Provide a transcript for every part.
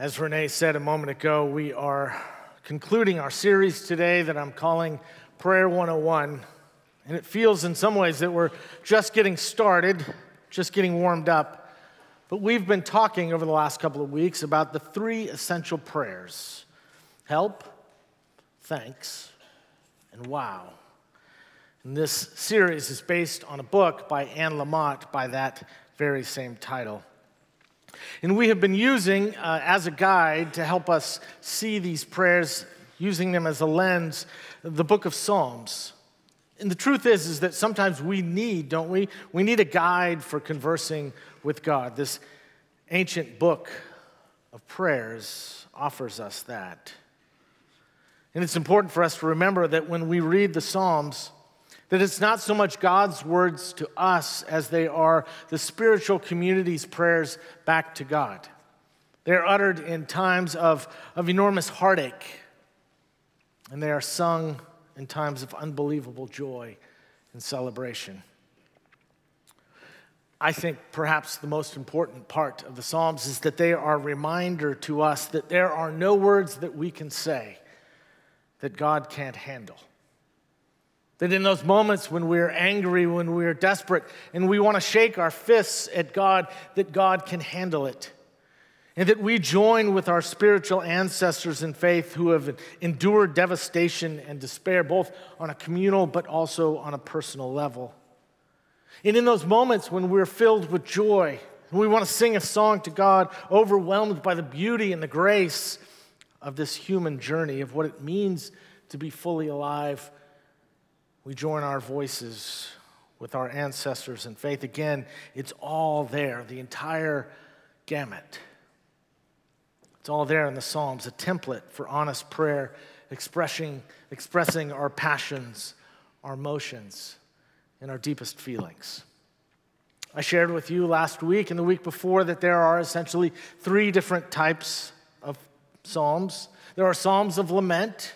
As Renee said a moment ago, we are concluding our series today that I'm calling Prayer 101. And it feels in some ways that we're just getting started, just getting warmed up. But we've been talking over the last couple of weeks about the three essential prayers help, thanks, and wow. And this series is based on a book by Anne Lamott by that very same title. And we have been using uh, as a guide to help us see these prayers, using them as a lens, the book of Psalms. And the truth is, is that sometimes we need, don't we? We need a guide for conversing with God. This ancient book of prayers offers us that. And it's important for us to remember that when we read the Psalms, that it's not so much God's words to us as they are the spiritual community's prayers back to God. They're uttered in times of, of enormous heartache, and they are sung in times of unbelievable joy and celebration. I think perhaps the most important part of the Psalms is that they are a reminder to us that there are no words that we can say that God can't handle. That in those moments when we're angry, when we're desperate, and we want to shake our fists at God, that God can handle it. And that we join with our spiritual ancestors in faith who have endured devastation and despair, both on a communal but also on a personal level. And in those moments when we're filled with joy, we want to sing a song to God, overwhelmed by the beauty and the grace of this human journey, of what it means to be fully alive we join our voices with our ancestors in faith. Again, it's all there, the entire gamut. It's all there in the Psalms, a template for honest prayer, expressing, expressing our passions, our emotions, and our deepest feelings. I shared with you last week and the week before that there are essentially three different types of Psalms. There are Psalms of lament,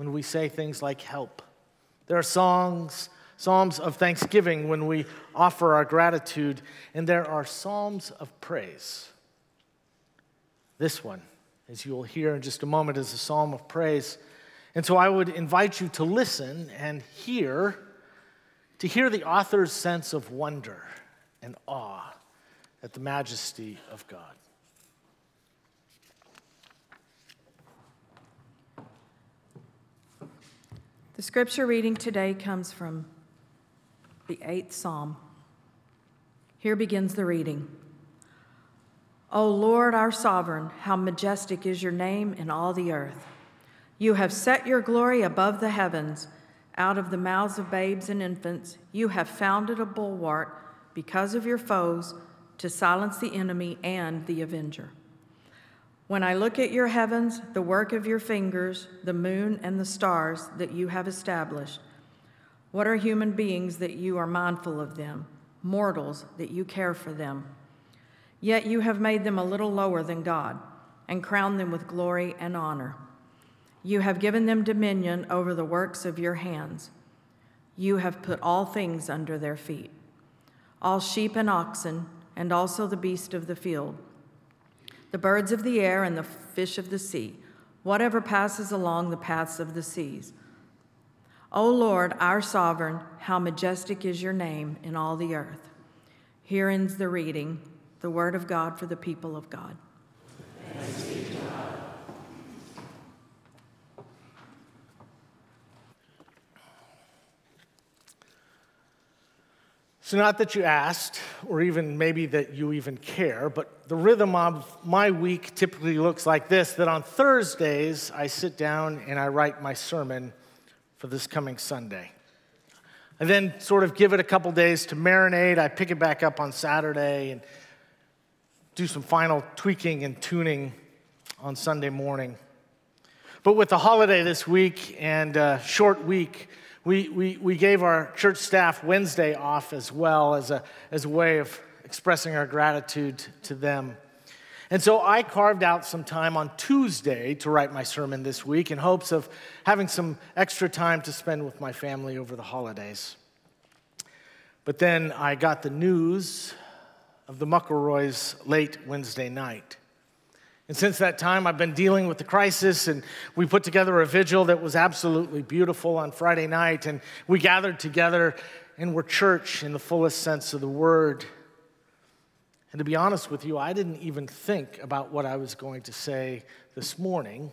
when we say things like help. There are songs, psalms of thanksgiving when we offer our gratitude, and there are psalms of praise. This one, as you will hear in just a moment, is a psalm of praise. And so I would invite you to listen and hear, to hear the author's sense of wonder and awe at the majesty of God. The scripture reading today comes from the eighth psalm. Here begins the reading. O Lord, our sovereign, how majestic is your name in all the earth. You have set your glory above the heavens. Out of the mouths of babes and infants, you have founded a bulwark because of your foes to silence the enemy and the avenger. When I look at your heavens, the work of your fingers, the moon and the stars that you have established, what are human beings that you are mindful of them, mortals that you care for them? Yet you have made them a little lower than God and crowned them with glory and honor. You have given them dominion over the works of your hands. You have put all things under their feet all sheep and oxen, and also the beast of the field the birds of the air and the fish of the sea, whatever passes along the paths of the seas. O Lord, our sovereign, how majestic is your name in all the earth. Here ends the reading, the word of God for the people of God. So, not that you asked, or even maybe that you even care, but the rhythm of my week typically looks like this that on Thursdays, I sit down and I write my sermon for this coming Sunday. I then sort of give it a couple days to marinate. I pick it back up on Saturday and do some final tweaking and tuning on Sunday morning. But with the holiday this week and a short week, we, we, we gave our church staff Wednesday off as well as a, as a way of expressing our gratitude to them. And so I carved out some time on Tuesday to write my sermon this week in hopes of having some extra time to spend with my family over the holidays. But then I got the news of the McElroys late Wednesday night. And since that time, I've been dealing with the crisis, and we put together a vigil that was absolutely beautiful on Friday night. And we gathered together and were church in the fullest sense of the word. And to be honest with you, I didn't even think about what I was going to say this morning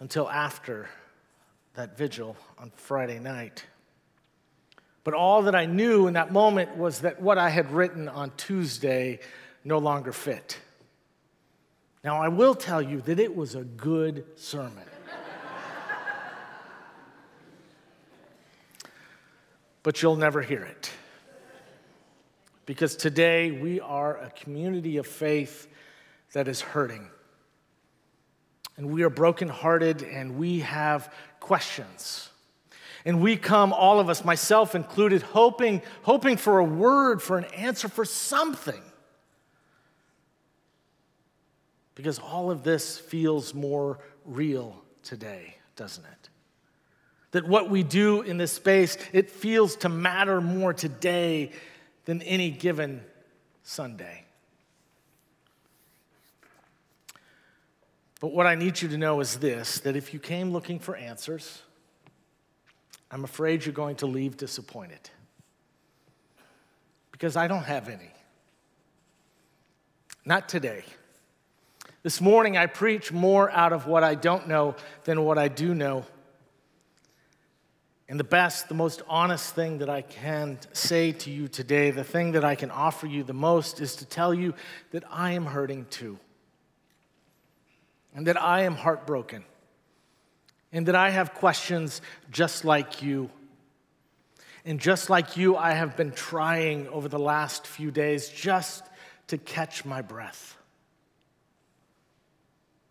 until after that vigil on Friday night. But all that I knew in that moment was that what I had written on Tuesday no longer fit. Now, I will tell you that it was a good sermon. but you'll never hear it. Because today we are a community of faith that is hurting. And we are brokenhearted and we have questions. And we come, all of us, myself included, hoping, hoping for a word, for an answer, for something. Because all of this feels more real today, doesn't it? That what we do in this space, it feels to matter more today than any given Sunday. But what I need you to know is this that if you came looking for answers, I'm afraid you're going to leave disappointed. Because I don't have any. Not today. This morning, I preach more out of what I don't know than what I do know. And the best, the most honest thing that I can say to you today, the thing that I can offer you the most, is to tell you that I am hurting too. And that I am heartbroken. And that I have questions just like you. And just like you, I have been trying over the last few days just to catch my breath.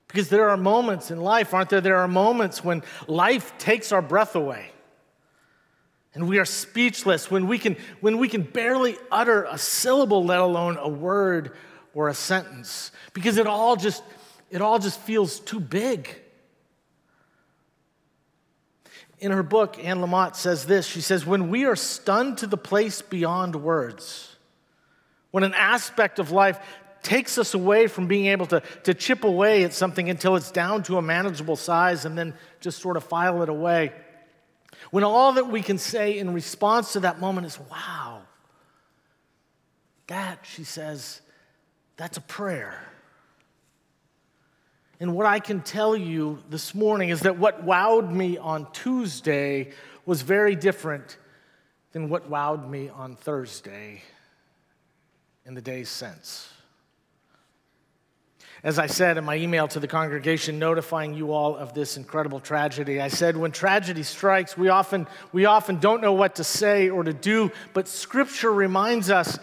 Because there are moments in life, aren't there? There are moments when life takes our breath away. And we are speechless when we can, when we can barely utter a syllable, let alone a word or a sentence. Because it all just, it all just feels too big. In her book, Anne Lamott says this She says, When we are stunned to the place beyond words, when an aspect of life takes us away from being able to, to chip away at something until it's down to a manageable size and then just sort of file it away. When all that we can say in response to that moment is, wow, that, she says, that's a prayer. And what I can tell you this morning is that what wowed me on Tuesday was very different than what wowed me on Thursday in the days since. As I said in my email to the congregation notifying you all of this incredible tragedy, I said, when tragedy strikes, we often, we often don't know what to say or to do, but Scripture reminds us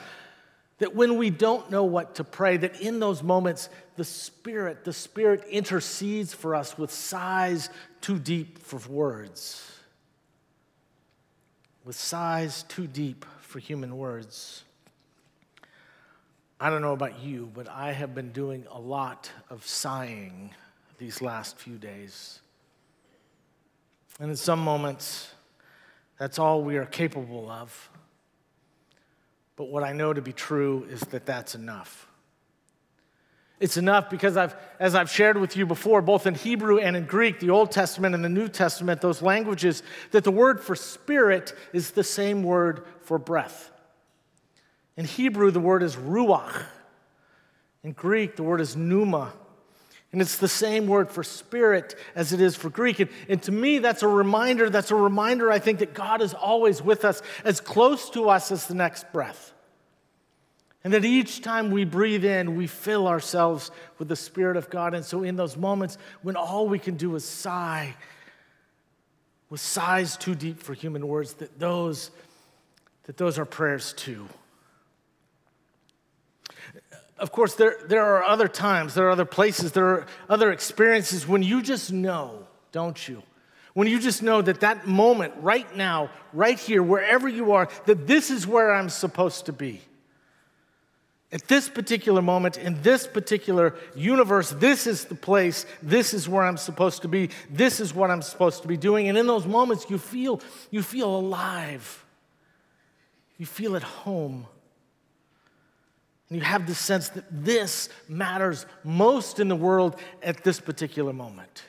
that when we don't know what to pray, that in those moments, the Spirit, the Spirit intercedes for us with sighs too deep for words. With sighs too deep for human words. I don't know about you, but I have been doing a lot of sighing these last few days. And in some moments, that's all we are capable of. But what I know to be true is that that's enough. It's enough because I've, as I've shared with you before, both in Hebrew and in Greek, the Old Testament and the New Testament, those languages, that the word for spirit is the same word for breath. In Hebrew, the word is ruach. In Greek, the word is pneuma. And it's the same word for spirit as it is for Greek. And, and, to me, that's a reminder. That's a reminder, I think, that God is always with us, as close to us as the next breath. And that each time we breathe in, we fill ourselves with the Spirit of God. And so, in those moments when all we can do is sigh, with sighs too deep for human words, that those, that those are prayers too. Of course, there, there are other times, there are other places, there are other experiences when you just know, don't you? When you just know that that moment, right now, right here, wherever you are, that this is where I'm supposed to be. At this particular moment, in this particular universe, this is the place, this is where I'm supposed to be, this is what I'm supposed to be doing. And in those moments, you feel, you feel alive. You feel at home. And you have the sense that this matters most in the world at this particular moment.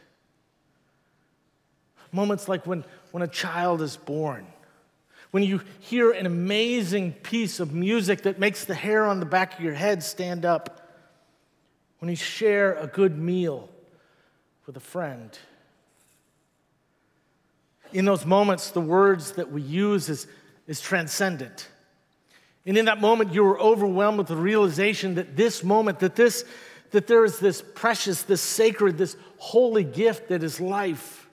Moments like when, when a child is born, when you hear an amazing piece of music that makes the hair on the back of your head stand up, when you share a good meal with a friend. In those moments, the words that we use is, is transcendent. And in that moment, you were overwhelmed with the realization that this moment, that this, that there is this precious, this sacred, this holy gift that is life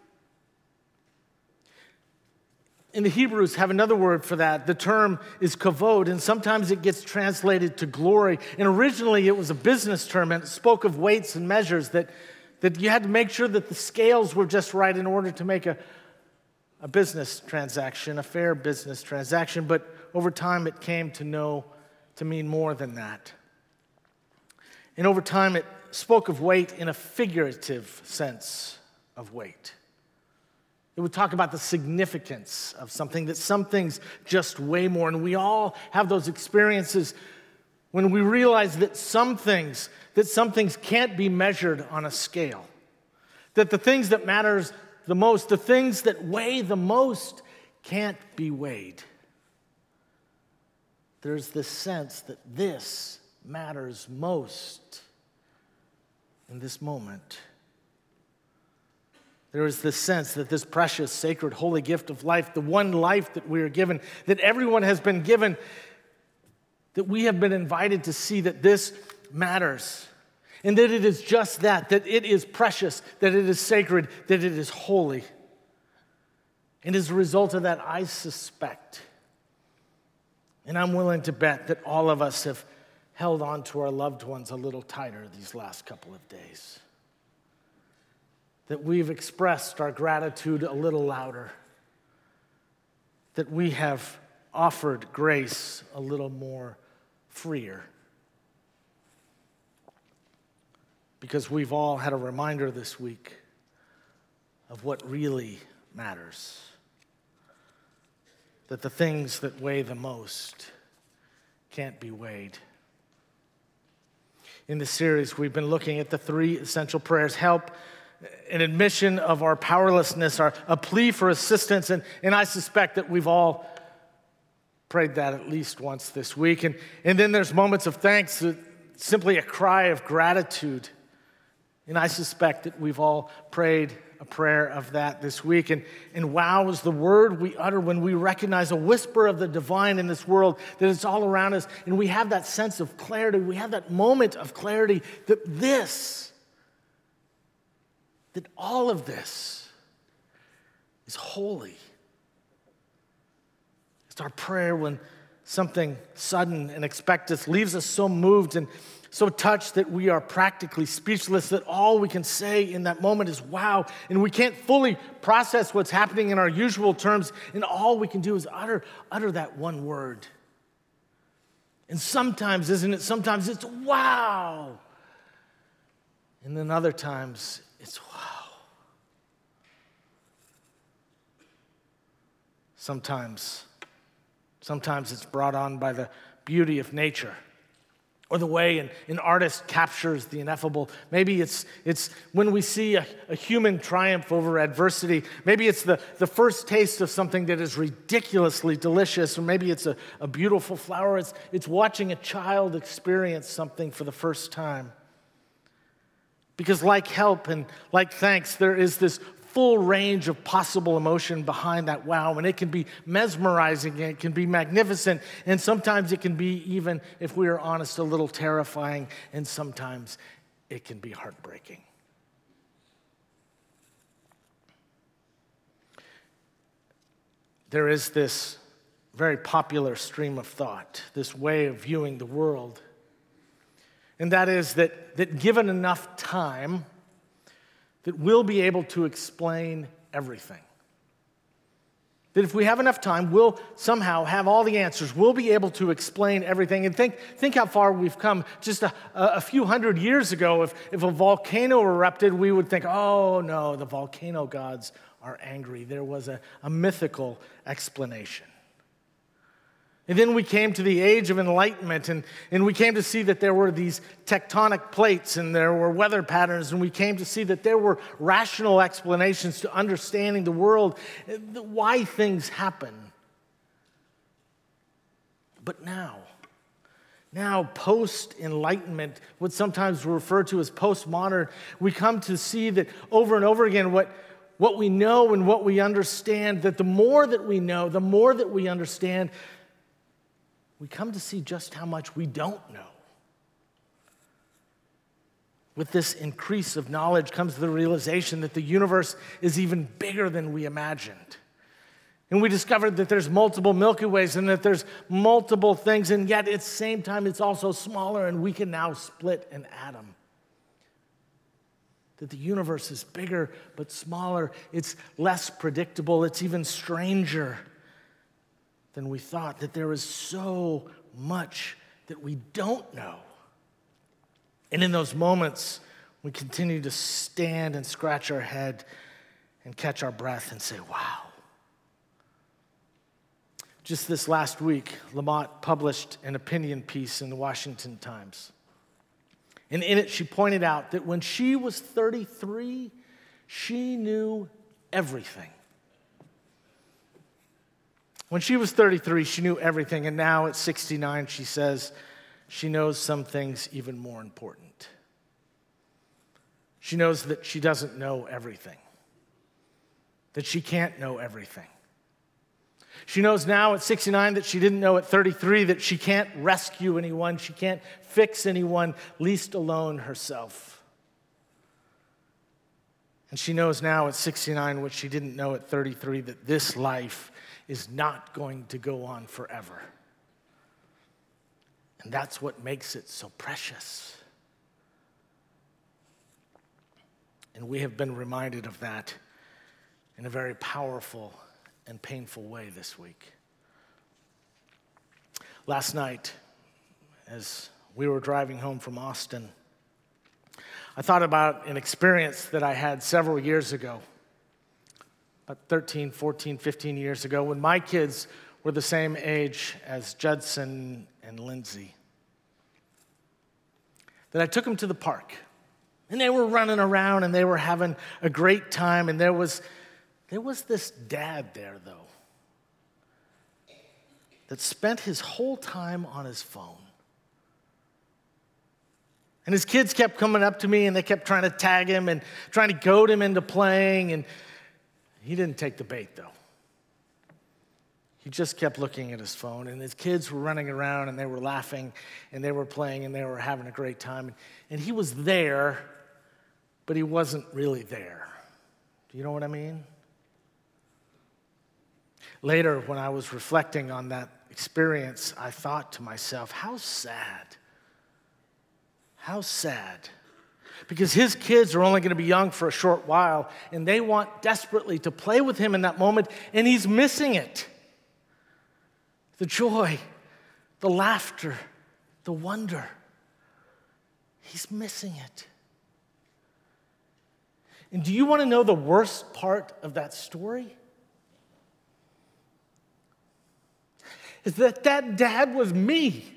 in the Hebrews have another word for that. The term is kavod, and sometimes it gets translated to glory. And originally it was a business term, and it spoke of weights and measures that, that you had to make sure that the scales were just right in order to make a, a business transaction, a fair business transaction. But over time it came to know to mean more than that. And over time it spoke of weight in a figurative sense of weight. It would talk about the significance of something, that some things just weigh more. And we all have those experiences when we realize that some things, that some things can't be measured on a scale. That the things that matters the most, the things that weigh the most, can't be weighed. There's this sense that this matters most in this moment. There is this sense that this precious, sacred, holy gift of life, the one life that we are given, that everyone has been given, that we have been invited to see that this matters. And that it is just that, that it is precious, that it is sacred, that it is holy. And as a result of that, I suspect, and I'm willing to bet that all of us have held on to our loved ones a little tighter these last couple of days that we've expressed our gratitude a little louder, that we have offered grace a little more freer. Because we've all had a reminder this week of what really matters. That the things that weigh the most can't be weighed. In this series, we've been looking at the three essential prayers help an admission of our powerlessness, our, a plea for assistance. And, and I suspect that we've all prayed that at least once this week. And, and then there's moments of thanks, uh, simply a cry of gratitude. And I suspect that we've all prayed a prayer of that this week. And, and wow is the word we utter when we recognize a whisper of the divine in this world, that it's all around us. And we have that sense of clarity. We have that moment of clarity that this that all of this is holy. It's our prayer when something sudden and unexpected leaves us so moved and so touched that we are practically speechless, that all we can say in that moment is wow, and we can't fully process what's happening in our usual terms, and all we can do is utter, utter that one word. And sometimes, isn't it? Sometimes it's wow. And then other times it's wow. Sometimes, sometimes it's brought on by the beauty of nature or the way an, an artist captures the ineffable. Maybe it's, it's when we see a, a, human triumph over adversity. Maybe it's the, the first taste of something that is ridiculously delicious, or maybe it's a, a beautiful flower. It's, it's watching a child experience something for the first time. Because, like help and like thanks, there is this full range of possible emotion behind that wow, and it can be mesmerizing, it can be magnificent, and sometimes it can be even, if we are honest, a little terrifying, and sometimes it can be heartbreaking. There is this very popular stream of thought, this way of viewing the world and that is that, that given enough time, that we'll be able to explain everything. That if we have enough time, we'll somehow have all the answers. We'll be able to explain everything. And think, think how far we've come. Just a, a few hundred years ago, if, if a volcano erupted, we would think, oh no, the volcano gods are angry. There was a, a mythical explanation. And then we came to the age of enlightenment, and, and we came to see that there were these tectonic plates and there were weather patterns, and we came to see that there were rational explanations to understanding the world, why things happen. But now, now, post enlightenment, what sometimes we refer to as postmodern, we come to see that over and over again what, what we know and what we understand, that the more that we know, the more that we understand, we come to see just how much we don't know. With this increase of knowledge comes the realization that the universe is even bigger than we imagined. And we discovered that there's multiple Milky Ways and that there's multiple things, and yet at the same time, it's also smaller, and we can now split an atom. That the universe is bigger but smaller, it's less predictable, it's even stranger than we thought, that there is so much that we don't know. And in those moments, we continue to stand and scratch our head and catch our breath and say, wow. Just this last week, Lamott published an opinion piece in the Washington Times. And in it, she pointed out that when she was 33, she knew everything. When she was 33, she knew everything, and now at 69, she says she knows some things even more important. She knows that she doesn't know everything, that she can't know everything. She knows now at 69 that she didn't know at 33 that she can't rescue anyone, she can't fix anyone, least alone herself. And she knows now at 69 what she didn't know at 33 that this life is not going to go on forever. And that's what makes it so precious. And we have been reminded of that in a very powerful and painful way this week. Last night, as we were driving home from Austin, I thought about an experience that I had several years ago about 13, 14, 15 years ago when my kids were the same age as Judson and Lindsay. That I took them to the park. And they were running around and they were having a great time. And there was, there was this dad there, though, that spent his whole time on his phone. And his kids kept coming up to me and they kept trying to tag him and trying to goad him into playing. And he didn't take the bait, though. He just kept looking at his phone, and his kids were running around and they were laughing and they were playing and they were having a great time. And he was there, but he wasn't really there. Do you know what I mean? Later, when I was reflecting on that experience, I thought to myself, how sad. How sad because his kids are only going to be young for a short while, and they want desperately to play with him in that moment, and he's missing it. The joy, the laughter, the wonder. He's missing it. And do you want to know the worst part of that story? Is that that dad was me.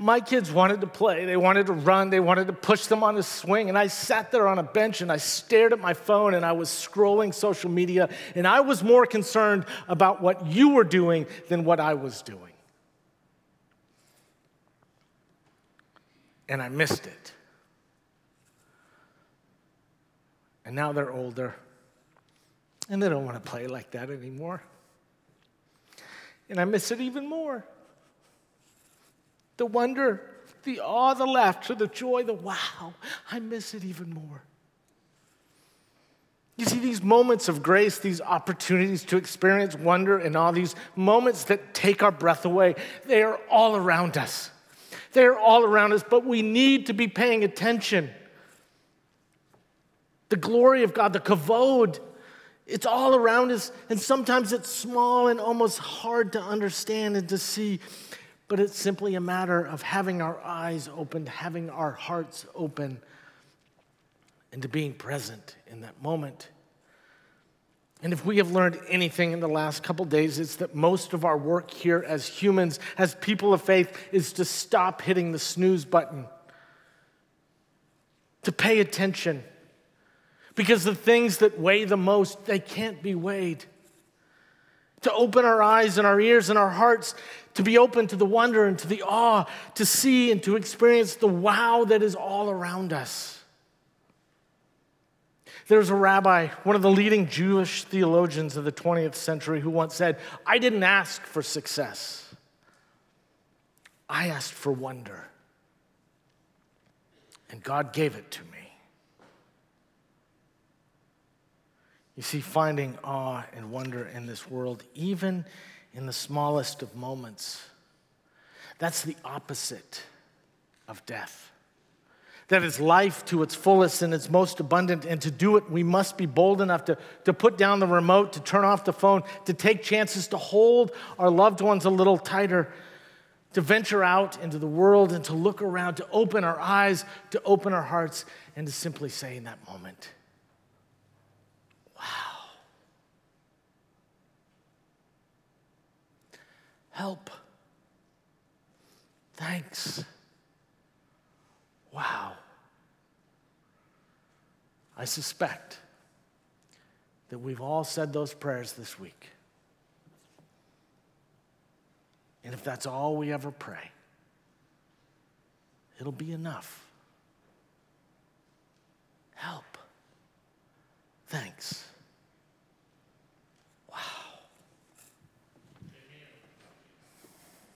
My kids wanted to play, they wanted to run, they wanted to push them on a swing. And I sat there on a bench and I stared at my phone and I was scrolling social media. And I was more concerned about what you were doing than what I was doing. And I missed it. And now they're older and they don't want to play like that anymore. And I miss it even more the wonder, the awe, the laughter, the joy, the wow. I miss it even more. You see, these moments of grace, these opportunities to experience wonder and all these moments that take our breath away, they are all around us. They are all around us, but we need to be paying attention. The glory of God, the kavod, it's all around us, and sometimes it's small and almost hard to understand and to see but it's simply a matter of having our eyes opened, having our hearts open, and to being present in that moment. And if we have learned anything in the last couple days, it's that most of our work here as humans, as people of faith, is to stop hitting the snooze button, to pay attention. Because the things that weigh the most, they can't be weighed. To open our eyes and our ears and our hearts, to be open to the wonder and to the awe, to see and to experience the wow that is all around us. There's a rabbi, one of the leading Jewish theologians of the 20th century, who once said, I didn't ask for success, I asked for wonder. And God gave it to me. You see, finding awe and wonder in this world, even in the smallest of moments, that's the opposite of death that is life to its fullest and its most abundant. And to do it, we must be bold enough to, to put down the remote, to turn off the phone, to take chances, to hold our loved ones a little tighter, to venture out into the world and to look around, to open our eyes, to open our hearts, and to simply say in that moment, Help. Thanks. Wow. I suspect that we've all said those prayers this week. And if that's all we ever pray, it'll be enough. Help. Thanks.